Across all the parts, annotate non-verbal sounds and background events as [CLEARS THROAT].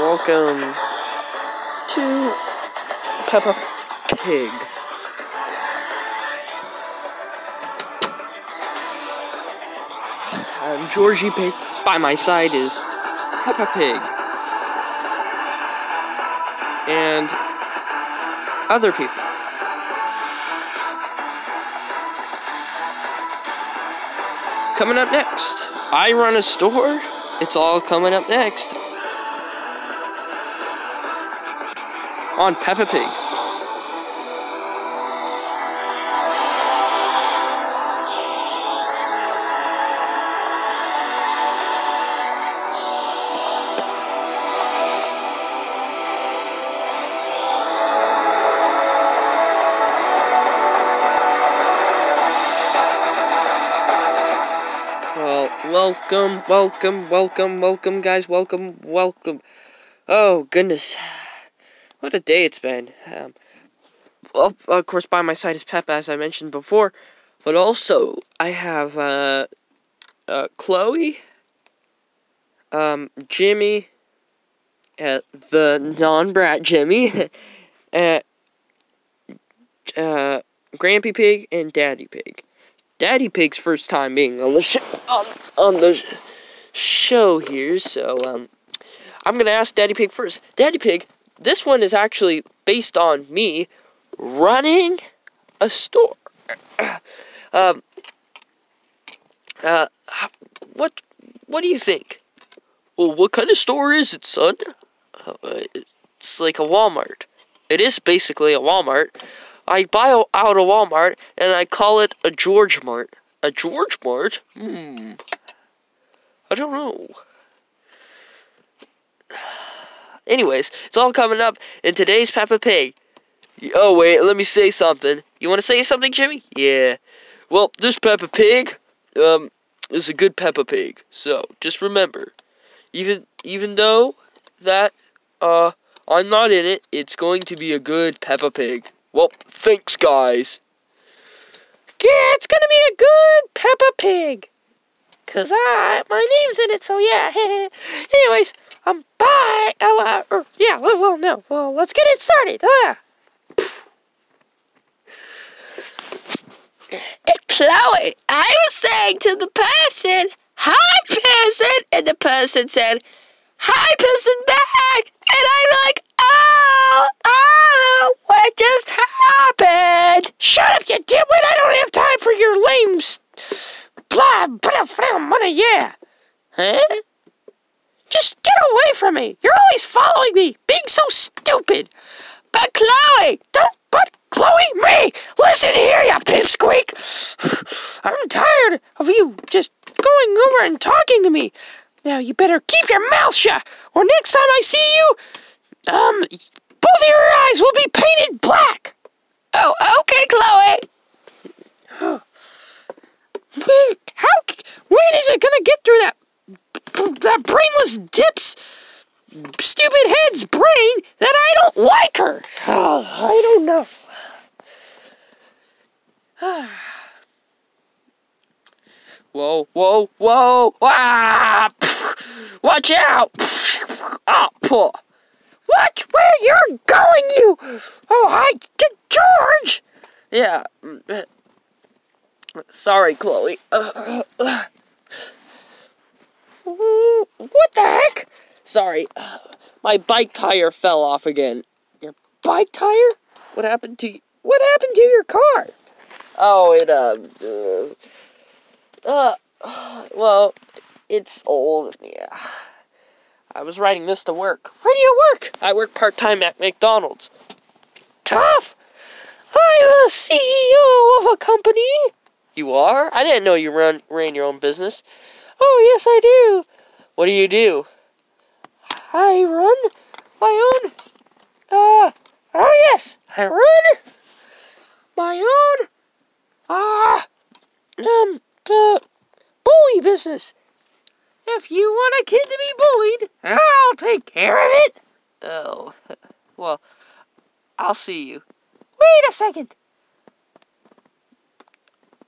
welcome to Peppa Pig. Um, Georgie Pig by my side is Peppa Pig. And other people. Coming up next, I run a store. It's all coming up next. On Peppa Pig. Welcome, welcome, welcome, welcome, guys. Welcome, welcome. Oh, goodness. What a day it's been. Um, well, of course, by my side is Peppa, as I mentioned before. But also, I have uh, uh, Chloe, um, Jimmy, uh, the non brat Jimmy, [LAUGHS] uh, uh, Grampy Pig, and Daddy Pig. Daddy Pig's first time being on the sh- on, on the show here, so um, I'm gonna ask Daddy Pig first. Daddy Pig, this one is actually based on me running a store. [CLEARS THROAT] um, uh, what what do you think? Well, what kind of store is it, son? Uh, it's like a Walmart. It is basically a Walmart. I buy out a Walmart and I call it a George Mart. A George Mart? Hmm. I don't know. Anyways, it's all coming up in today's Peppa Pig. Oh, wait, let me say something. You want to say something, Jimmy? Yeah. Well, this Peppa Pig, um, is a good Peppa Pig. So, just remember, even, even though that, uh, I'm not in it, it's going to be a good Peppa Pig. Well, thanks, guys. Yeah, it's gonna be a good Peppa Pig. Cause I, my name's in it, so yeah. [LAUGHS] Anyways, um, bye. Oh, uh, er, yeah, well, well, no. Well, let's get it started. Ah. Chloe, I was saying to the person, Hi, person. And the person said, Hi, person back. And I'm like, Oh, oh, what just happened? Shut up, you dimwit. I don't have time for your lame s- blah, blah, blah, blah, yeah. Huh? Just get away from me. You're always following me, being so stupid. But Chloe, Don't but Chloe me. Listen here, you pipsqueak. I'm tired of you just going over and talking to me. Now you better keep your mouth shut, or next time I see you, um, both of your eyes will be painted black. oh, okay, Chloe. How? When is it gonna get through that that brainless dip's stupid head's brain that I don't like her? Oh, [SIGHS] I don't know. [SIGHS] Whoa, whoa, whoa! Ah! [SIGHS] Watch out! Oh, poor. Watch where you're going, you! Oh, hi, George! Yeah. Sorry, Chloe. What the heck? sorry. My bike tire fell off again. Your bike tire? What happened to you? What happened to your car? Oh, it, uh, uh, uh, well, it's old. Yeah. I was riding this to work. Where do you work? I work part time at McDonald's. Tough. I'm a CEO of a company. You are? I didn't know you run ran your own business. Oh, yes, I do. What do you do? I run my own. Uh, oh, yes, I run my own. Ah, um, the bully business. If you want a kid to be bullied, I'll take care of it. Oh, [LAUGHS] well, I'll see you. Wait a second.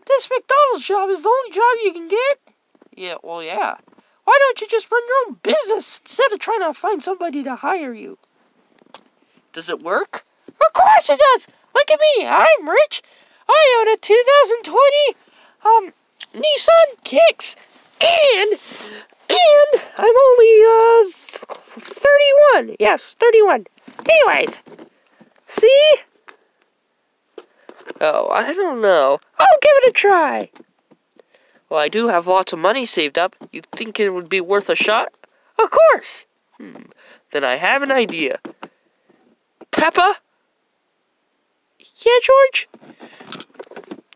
This McDonald's job is the only job you can get? Yeah, well, yeah. Why don't you just run your own business instead of trying to find somebody to hire you? Does it work? Of course it does. Look at me. I'm rich. I own a 2020 um Nissan Kicks, and and I'm only uh 31. Yes, 31. Anyways, see? Oh, I don't know. I'll give it a try. Well, I do have lots of money saved up. You think it would be worth a shot? Of course. Then I have an idea. Peppa? Yeah, George.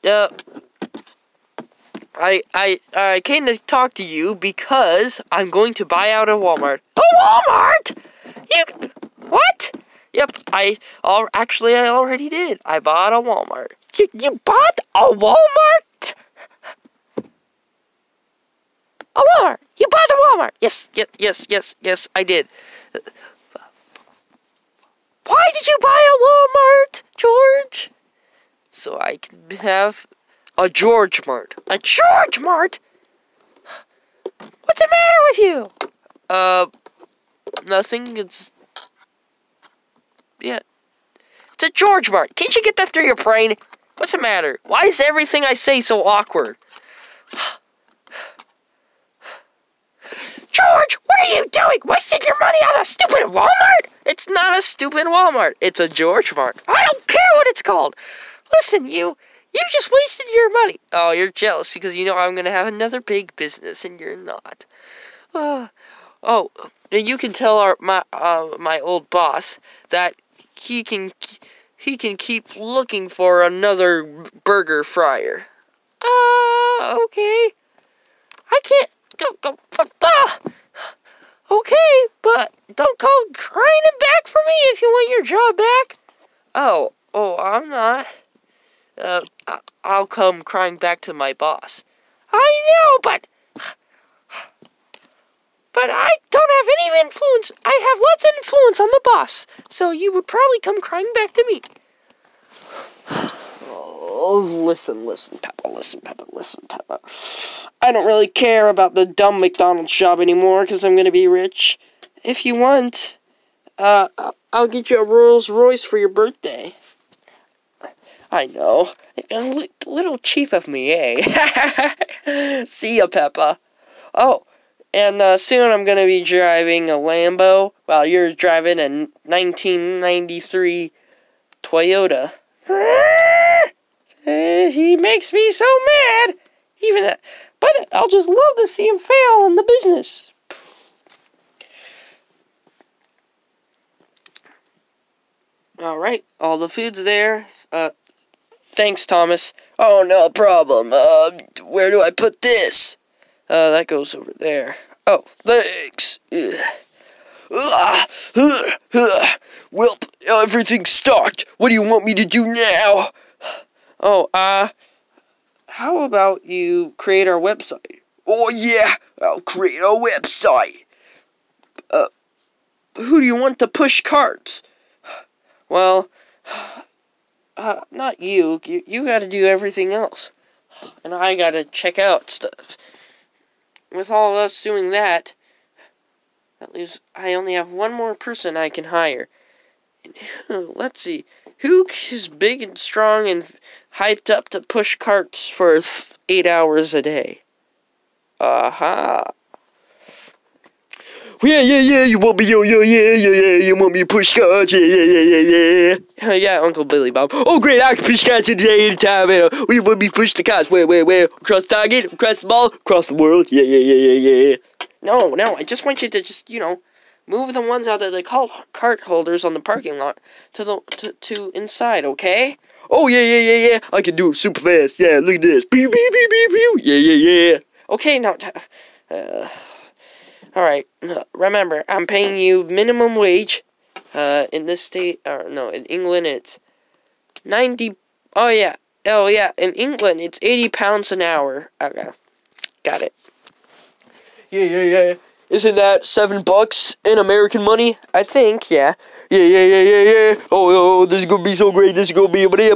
Uh, I I I came to talk to you because I'm going to buy out a Walmart. A Walmart. You what? Yep, I all actually I already did. I bought a Walmart. You you bought a Walmart? A Walmart. You bought a Walmart. Yes, yes, yes, yes, yes, I did. Why did you buy a Walmart, George? So I can have a George Mart. A George Mart? What's the matter with you? Uh, nothing. It's It's a George Mart. Can't you get that through your brain? What's the matter? Why is everything I say so awkward? [SIGHS] George, what are you doing? Wasting your money on a stupid Walmart? It's not a stupid Walmart. It's a George Mart. I don't care what it's called. Listen, you, you just wasted your money. Oh, you're jealous because you know I'm gonna have another big business and you're not. Uh, [SIGHS] oh, and you can tell our my uh, my old boss that he can he can keep looking for another burger fryer. Uh, okay. I can't go go. Uh, okay, but don't go crying back for me if you want your job back. Oh, oh, I'm not. Uh, I'll come crying back to my boss. I know, but but I don't have any influence. I have lots of influence on the boss, so you would probably come crying back to me. Oh, listen, listen, Peppa, listen, Peppa, listen, Peppa. I don't really care about the dumb McDonald's job anymore because I'm gonna be rich. If you want, uh, I'll get you a Rolls Royce for your birthday. I know. A little cheap of me, eh? [LAUGHS] See ya, Peppa. Oh, and uh, soon I'm gonna be driving a Lambo while you're driving a 1993 Toyota. Uh, [LAUGHS] he makes me so mad. Even that, but I'll just love to see him fail in the business. All right, all the food's there. Uh, thanks, Thomas. Oh, no problem. Uh, where do I put this? Uh, that goes over there. Oh, thanks. [SIGHS] Well, everything's stocked. What do you want me to do now? Oh, uh, how about you create our website? Oh, yeah, I'll create a website. Uh, who do you want to push carts? Well, [SIGHS] uh, not you. You, you gotta do everything else. And I gotta check out stuff. With all of us doing that, that leaves, I only have one more person I can hire. [LAUGHS] Let's see. Who is big and strong and hyped up to push carts for eight hours a day? Aha. Yeah, yeah, yeah, you want me, yo, yo, yeah, yeah, yeah, you want me to push cards, yeah, yeah, yeah, yeah, yeah. yeah, Uncle Billy Bob. Oh, great, I can push cards today anytime, and uh, we want me to push the cards, where, where, where, across target, across the ball, across the world, yeah, yeah, yeah, yeah, yeah. No, no, I just want you to just, you know, move the ones out that they call cart holders on the parking lot to the to, to inside, okay? Oh, yeah, yeah, yeah, yeah, I can do it super fast, yeah, look at this, pew, pew, pew, pew, pew, yeah, yeah, yeah. Okay, now, uh, all right. uh, Remember, I'm paying you minimum wage. Uh, in this state, or no, in England, it's ninety. Oh yeah, oh yeah. In England, it's eighty pounds an hour. Okay, got it. Yeah, yeah, yeah. Isn't that seven bucks in American money? I think, yeah. Yeah, yeah, yeah, yeah, yeah. Oh, oh, this is gonna be so great. This is gonna be. Okay,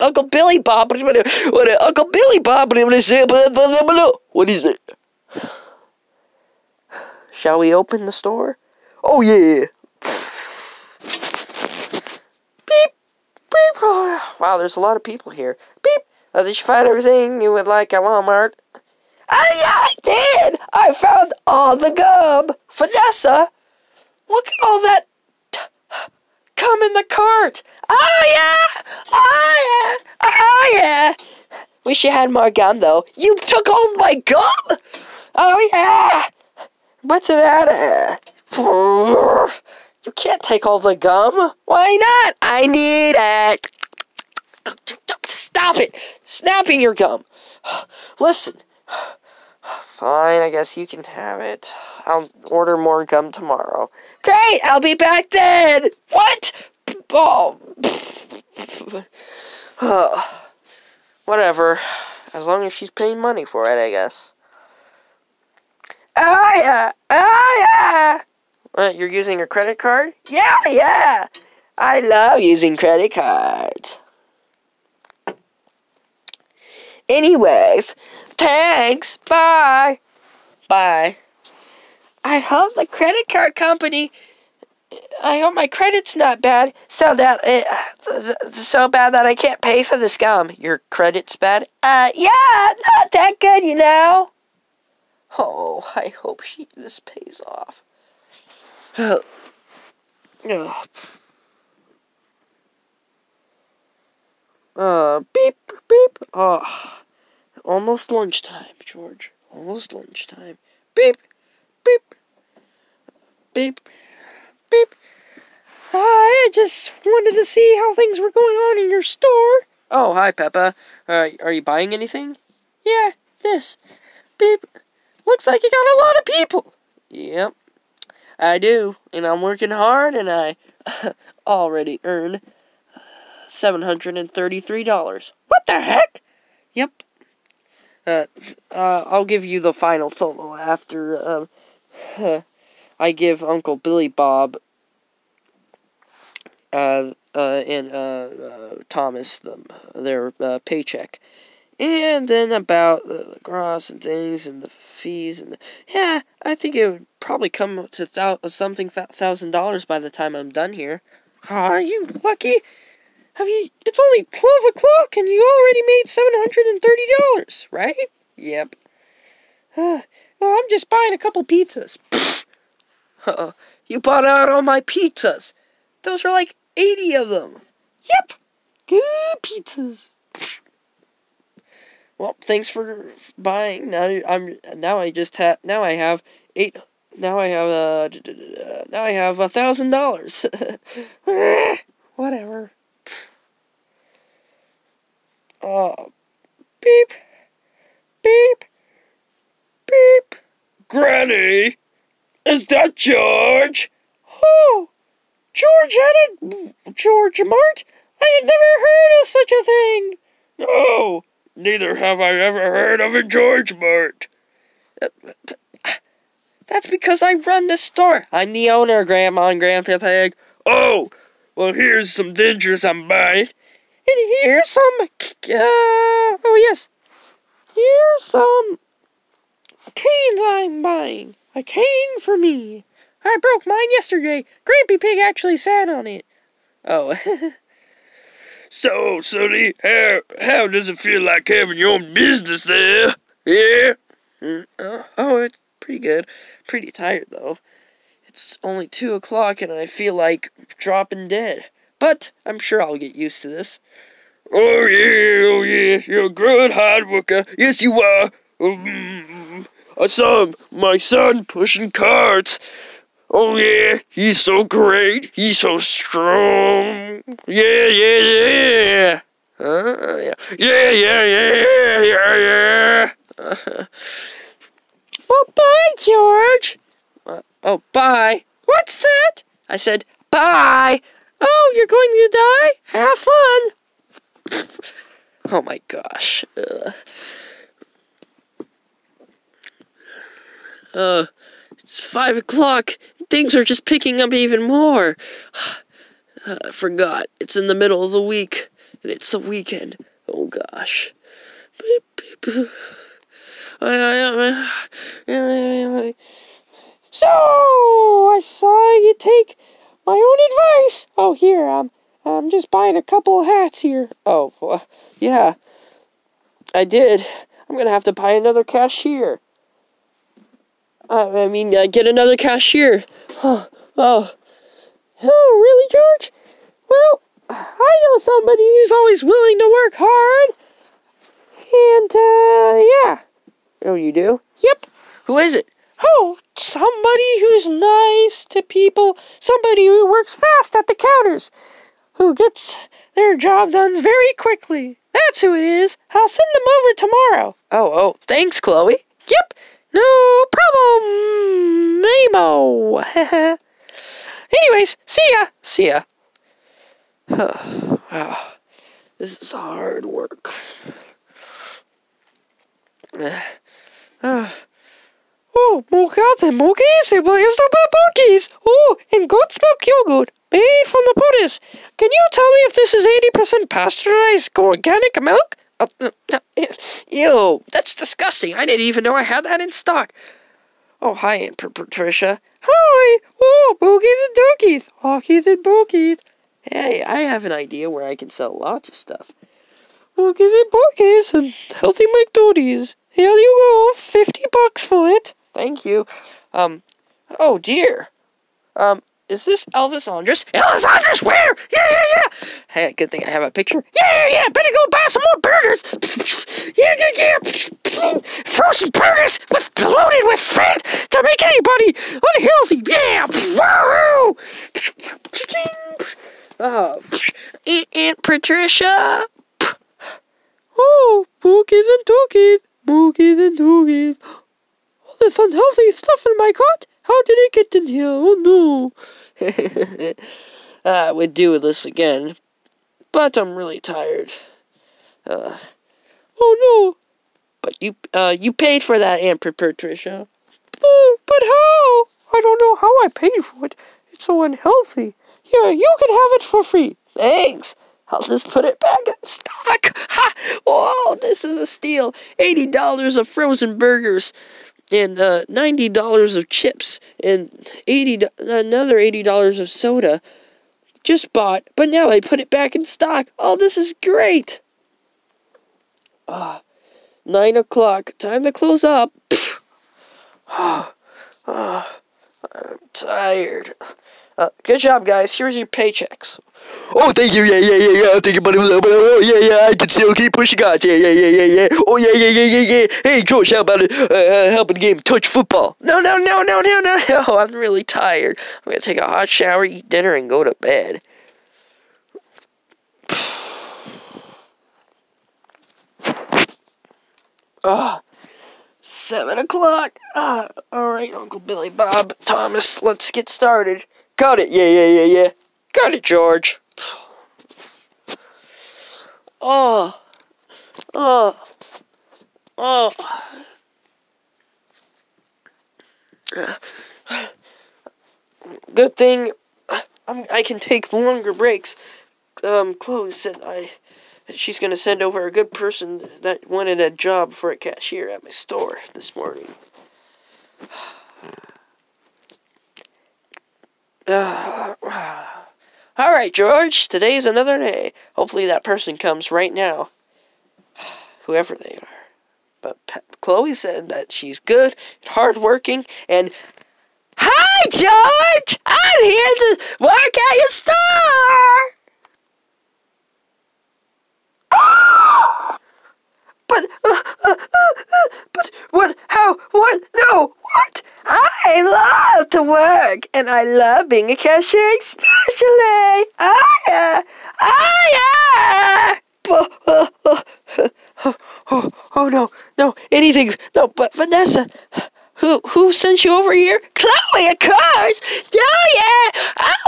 Uncle Billy Bob. What? Uncle Billy Bob. What is it? Shall we open the store? Oh yeah. Beep, beep. Oh, wow, there's a lot of people here. Did you find everything you would like at Walmart? Oh yeah, I did. I found all the gum. Vanessa, look at all that t- gum in the cart. Oh yeah. Oh yeah. Oh yeah. Wish you had more gum though. You took all my gum. Oh yeah. What's the matter? You can't take all the gum. Why not? I need it. Stop it. Snapping your gum. [SIGHS] Listen. [SIGHS] Fine, I guess you can have it. I'll order more gum tomorrow. Great, I'll be back then. What? [SIGHS] Oh. Whatever. As long as she's paying money for it, I guess. Oh yeah, oh yeah. What, you're using your credit card? Yeah, yeah. I love using credit cards. Anyways, thanks. Bye. Bye. I hope the credit card company. I hope my credit's not bad, so that it, so bad that I can't pay for the scum. Your credit's bad? Uh, yeah, not that good, you know. Oh, I hope she this pays off. Oh. Uh, beep, beep. Oh, almost lunchtime, George. Almost lunchtime. Beep, beep, beep, beep. Hi, I just wanted to see how things were going on in your store. Oh, hi, Peppa. Uh, are you buying anything? Yeah, this. Beep. Looks like you got a lot of people. Yep, I do, and I'm working hard, and I [LAUGHS] already earned $733. What the heck? Yep. Uh, uh, I'll give you the final total after um, [SIGHS] I give Uncle Billy Bob uh, uh, and uh, uh, Thomas them their uh, paycheck. And then about the grass and things and the fees and the, yeah, I think it would probably come to thou- something thousand dollars by the time I'm done here. Are you lucky? Have you? It's only twelve o'clock, and you already made seven hundred and thirty dollars, right? Yep. Uh, [SIGHS] well, I'm just buying a couple pizzas. [LAUGHS] Uh, you bought out all my pizzas. Those are like eighty of them. Yep. Good pizzas. [LAUGHS] Well, thanks for buying. Now I'm now I just have now I have eight. Now I have uh now I have a thousand dollars. [LAUGHS] Whatever. Oh, beep, beep, beep. Granny, is that George? Oh, George had a George Mart. I had never heard of such a thing. No, neither have I ever heard of a George Mart. That's because I run the store. I'm the owner, Grandma and Grandpa Pig. Oh, well, here's some dingers I'm buying. And here's some. Uh, oh, yes. Here's some canes I'm buying. A cane for me. I broke mine yesterday. Grampy Pig actually sat on it. Oh. [LAUGHS] so, Sonny, how, how does it feel like having your own business there? Yeah? Mm, uh, oh, it's pretty good. Pretty tired, though. It's only 2 o'clock and I feel like dropping dead. But I'm sure I'll get used to this. Oh yeah, oh yeah, you're a good hard worker. Yes, you are. Um, I saw my son pushing carts. Oh yeah, he's so great. He's so strong. Yeah, yeah, yeah. Uh, yeah. Yeah, yeah, yeah, yeah, yeah. Well, [LAUGHS] bye, George. Uh, oh, bye. What's that? I said bye. Oh, you're going to die? Have fun! oh my gosh. Ugh. Uh, it's five o'clock. Things are just picking up even more. [SIGHS] Uh, I forgot. It's in the middle of the week, and it's the weekend. Oh gosh. Beep, beep, beep. So I saw you take my own advice. Oh, here I'm. I'm just buying a couple hats here. Oh, well, yeah. I did. I'm gonna have to buy another cashier. Uh, I mean, uh, get another cashier. Oh, oh, Oh, really, George? Well, I know somebody who's always willing to work hard. And, uh, yeah. oh, you do? Yep. Who is it? Oh, somebody who's nice to people. Somebody who works fast at the counters. Who gets their job done very quickly. That's who it is. I'll send them over tomorrow. Oh, oh, thanks, Chloe. Yep. No problem. Nemo. [LAUGHS] Anyways, see ya. See ya. wow, [SIGHS] ah, this is hard work. [SIGHS] Ah, Oh, mokies, it was the bookies. Oh, and goat's milk yogurt, made from the produce. Can you tell me if this is 80% pasteurized organic milk? Oh, no, no, ew, that's disgusting. I didn't even know I had that in stock. Oh, hi, Patricia. Hi. Oh, bookies and dookies. Hawkies and bookies. Hey, I have an idea where I can sell lots of stuff. Bookies and bookies and healthy McDoodies. Here you go, 50 bucks for it. Thank you. Um, oh dear. Um, is this Elvis Andres? Elvis Andres, where? Yeah, yeah, yeah. Hey, good thing I have a picture. Yeah, yeah, yeah. Better go buy some more burgers. [LAUGHS] Yeah, yeah, yeah. [LAUGHS] Frozen burgers with loaded with fat to make anybody unhealthy. Yeah. Woo! Oh, [LAUGHS] Aunt, Aunt Patricia. Oh, bookies and dookies. Bookies and dookies. All this unhealthy stuff in my cart. How did it get in here? Oh no. [LAUGHS] I would do this again, but I'm really tired. Uh, Oh no! but you, uh, you paid for that, Aunt Patricia. no. Uh, but how? I don't know how I paid for it. It's so unhealthy. Here, you can have it for free. Thanks. I'll just put it back in stock. [LAUGHS] Ha! Whoa, this is a steal. Eighty dollars of frozen burgers, and uh, ninety dollars of chips, and eighty another eighty dollars of soda. Just bought, but now I put it back in stock. Oh, this is great. Ah, nine o'clock. Time to close up. [SIGHS] Ah, ah, I'm tired. Uh, good job, guys. Here's your paychecks. Oh, thank you. Yeah, yeah, yeah, yeah. I'll take your money. Oh, yeah, yeah. I can still keep pushing on. Yeah, yeah, yeah, yeah, yeah. Oh, yeah, yeah, yeah, yeah, yeah. Hey, George, how about uh, uh, helping the game touch football? No, no, no, no, no, no, [LAUGHS] no. I'm really tired. I'm gonna take a hot shower, eat dinner, and go to bed. [SIGHS] Ah, seven o'clock. Ah, all right, Uncle Billy Bob Thomas. Let's get started. Got it. Yeah, yeah, yeah, yeah. Got it, George. Oh, oh, oh. Good thing I'm, I can take longer breaks. Um, Chloe said I she's gonna send over a good person that wanted a job for a cashier at my store this morning. Uh, [SIGHS] all right, George. Today's another day. Hopefully, that person comes right now. [SIGHS] Whoever they are. But Chloe said that she's good, hardworking, and Hi, George! I'm here to work at your store! [GASPS] Ah! but uh, uh, uh, uh, but what? How? What? No! What? I love to work, and I love being a cashier especially. Oh, yeah. Oh, yeah. Oh, oh, oh, oh, no, no, anything, no, but Vanessa, who who sent you over here? Chloe, of course. Oh, yeah. Oh,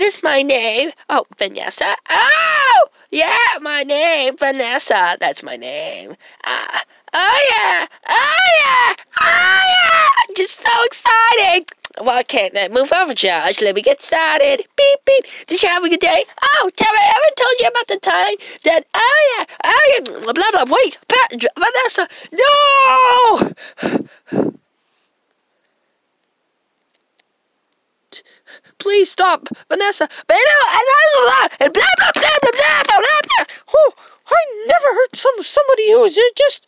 this my name? Oh, Vanessa. Oh, yeah, my name, Vanessa. That's my name. Ah. Oh yeah! Oh yeah! Oh yeah! Just so excited. Well, Okay, now move over, Josh. Let me get started. Beep, beep. Did you have a good day? Oh, Tara, I haven't told you about the time that oh yeah, oh yeah, blah blah. blah. Wait, Pat, Vanessa, no! Please stop, Vanessa. And blah blah blah blah blah blah blah. Oh, I never heard some somebody who was just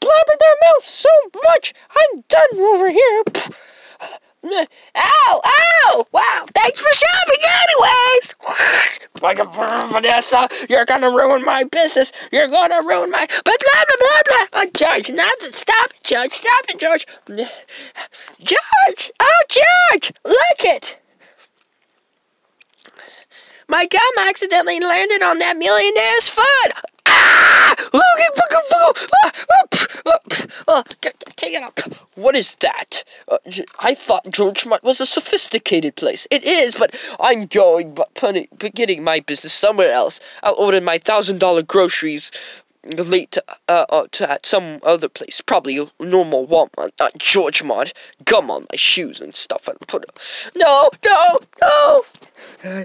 blabbered their mouth so much. I'm done over here. Ow! Ow! Wow! Thanks for shopping, anyways. Like Vanessa, you're gonna ruin my business. You're gonna ruin my. But blah blah blah blah. Oh, George, not to stop it, George. Stop it, George. George! Oh, George! Look it! My gum accidentally landed on that millionaire's foot. Ah! Take it up. What is that? Uh, I thought George Mart was a sophisticated place. It is, but I'm going, but putting, beginning my business somewhere else. I'll order my thousand dollar groceries late uh, uh, to at some other place, probably normal Walmart, not George Mart. Gum on my shoes and stuff. And put no, no, no.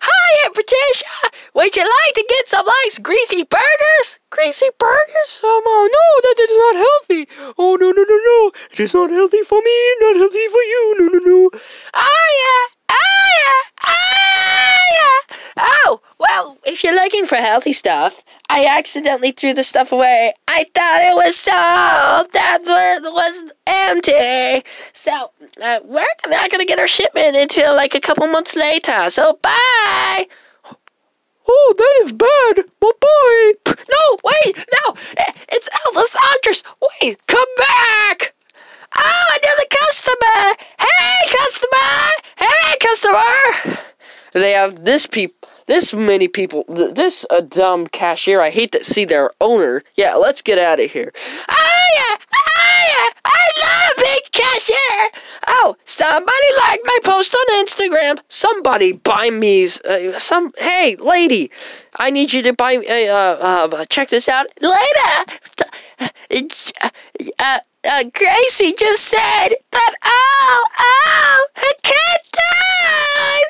Hi, Aunt Patricia. Ah, would you like to get some nice greasy burgers? Greasy burgers? Um, oh, no, that is not healthy. Oh, no, no, no, no. It is not healthy for me, not healthy for you. No, no, no. Oh yeah, oh well, if you're looking for healthy stuff, I accidentally threw the stuff away. I thought it was sold. That was empty. So uh, we're not gonna get our shipment until like a couple months later. So bye. Oh, that is bad. Bye-bye. No, wait, no, it's Elvis Andres. Wait, come back. Oh, another customer. Hey, customer. Hey, customer. They have this peop, this many people, th- this a dumb cashier. I hate to see their owner. Yeah, let's get out of here. Oh yeah, oh yeah, I love big cashier. Oh, somebody liked my post on Instagram. Somebody buy me uh, some. Hey, lady, I need you to buy. Uh, uh, uh, check this out. Later, t- uh, uh, Gracie just said that. Oh, oh, cat died.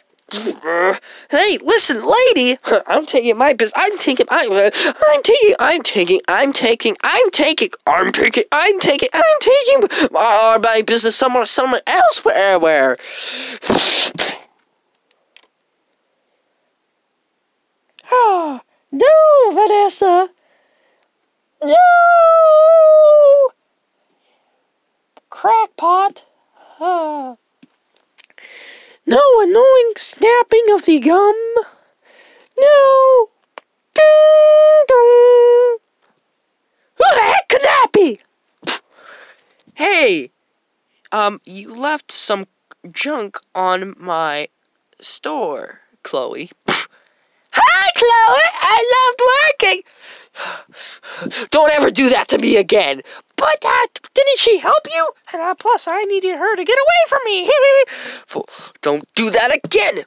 Hey, listen, lady. I'm taking my business. I'm taking. I'm. Uh, I'm taking. I'm taking. I'm taking. I'm taking. I'm taking. I'm taking. I'm taking my, my business somewhere, somewhere elsewhere. Where? [SIGHS] Ah, no, Vanessa. No. Crackpot. Ah. [SIGHS] No annoying snapping of the gum. No. Ding dong. Who the heck could that be? Hey, um, you left some junk on my store, Chloe. Hi, Chloe. I loved working. Don't ever do that to me again. But uh, didn't she help you? And uh, plus, I needed her to get away from me. [LAUGHS] Don't do that again.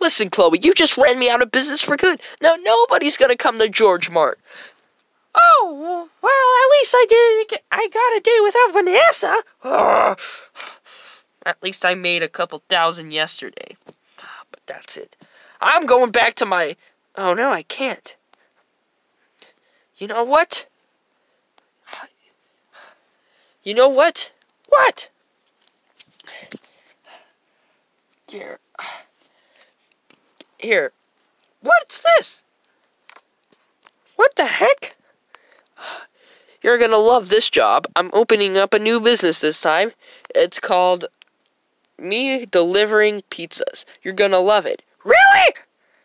Listen, Chloe, you just ran me out of business for good. Now nobody's gonna come to George Mart. oh, well, at least I get. I got a day without Vanessa. Ugh. [SIGHS] At least I made a couple thousand yesterday. But that's it. I'm going back to my. Oh no, I can't. You know what? You know what? What? Here. Here. What's this? What the heck? You're gonna love this job. I'm opening up a new business this time. It's called Me Delivering Pizzas. You're gonna love it. Really?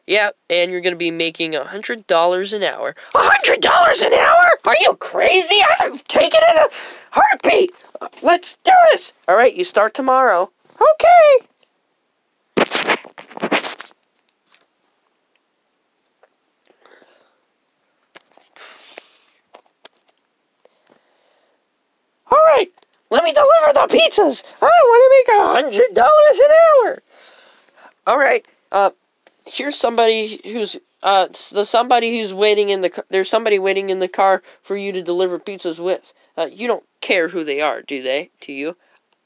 Yeah, and you're gonna be making a hundred dollars an hour. A hundred dollars an hour? Are you crazy? I've taken it a heartbeat. Let's do this. All right, you start tomorrow. Okay. All right, let me deliver the pizzas. I want to make a hundred dollars an hour. All right. Uh, here's somebody who's uh the somebody who's waiting in the. There's somebody waiting in the car for you to deliver pizzas with. Uh, you don't care who they are, do they? To you?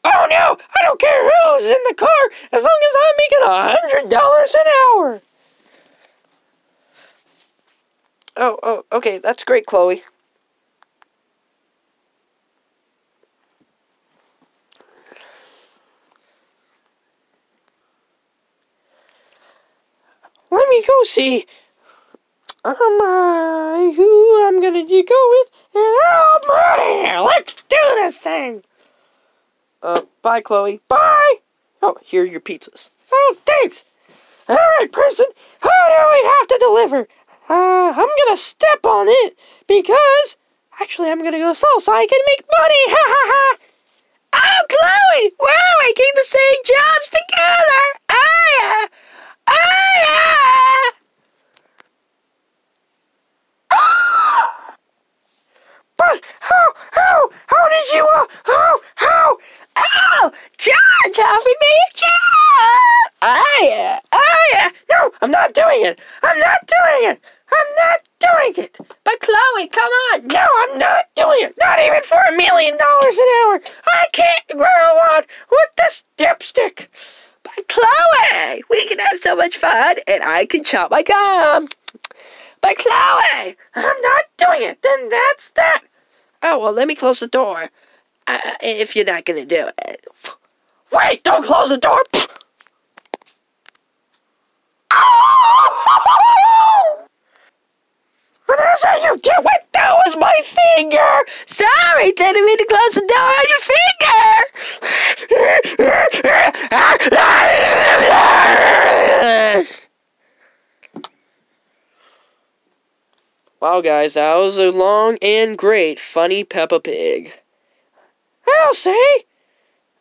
Oh no, I don't care who's in the car as long as I'm making a hundred dollars an hour. Oh, oh, okay, that's great, Chloe. Let me go see um, uh, who I'm gonna go with, and I'm out. Let's do this thing. Uh, bye, Chloe. Bye. Oh, here are your pizzas. Oh, thanks. All right, person. Who do we have to deliver? Uh, I'm gonna step on it because actually I'm gonna go slow so I can make money. [LAUGHS] Ha ha ha. Oh, Chloe, we're making the same jobs together. Oh, yeah. Oh, yeah. But how how how did you uh how how Oh, George offered me a job. Oh, yeah. Oh, yeah. no I'm not doing it. I'm not doing it. I'm not doing it. But, Chloe, come on. No, I'm not doing it. Not even for a million dollars an hour. I can't grow on with this dipstick. But, Chloe, we can fun, and I can chop my gum. But, Chloe, I'm not doing it. Then that's that. oh, well, let me close the door. Uh, if you're not going to do it. Wait, don't close the door. Vanessa, you do it. That was my finger. Sorry, didn't mean to close the door on your finger. Wow, guys, that was a long and great funny Peppa Pig. I'll say.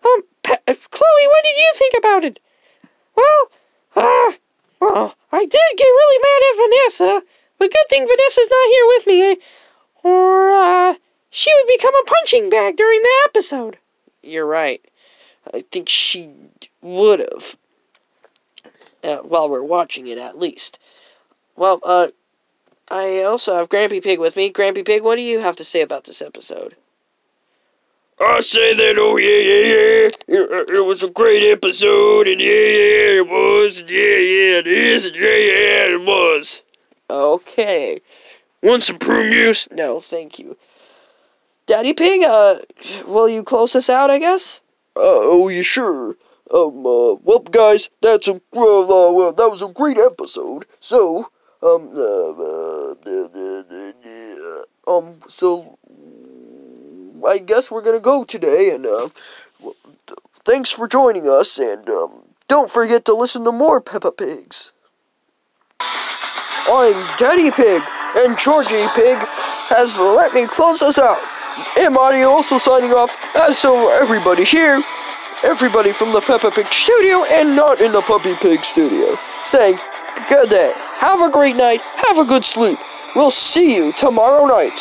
Um, Pe- uh, Chloe, what did you think about it? Well, uh, well, I did get really mad at Vanessa, but good thing Vanessa's not here with me, eh? or uh, she would become a punching bag during the episode. You're right. I think she would have. Uh, while we're watching it, at least. Well, uh, I also have Grampy Pig with me. Grampy Pig, what do you have to say about this episode? I say that, oh yeah, yeah, yeah. It, it was a great episode, and yeah, yeah, it was. and Yeah, yeah, it is. and Yeah, yeah, it was. Okay. Want some prune juice? No, thank you. Daddy Pig, uh, will you close us out, I guess? Uh, oh, yeah, sure. Um, uh, well, guys, that's a well, uh, well, that was a great episode. So, um, uh, uh, uh, um, so I guess we're gonna go today, and uh, thanks for joining us, and um, don't forget to listen to more Peppa Pigs. I'm Daddy Pig, and Georgie Pig has let me close us out. And Marty also signing off, as so everybody here, everybody from the Peppa Pig studio and not in the Puppy Pig studio, saying good day, have a great night, have a good sleep. We'll see you tomorrow night.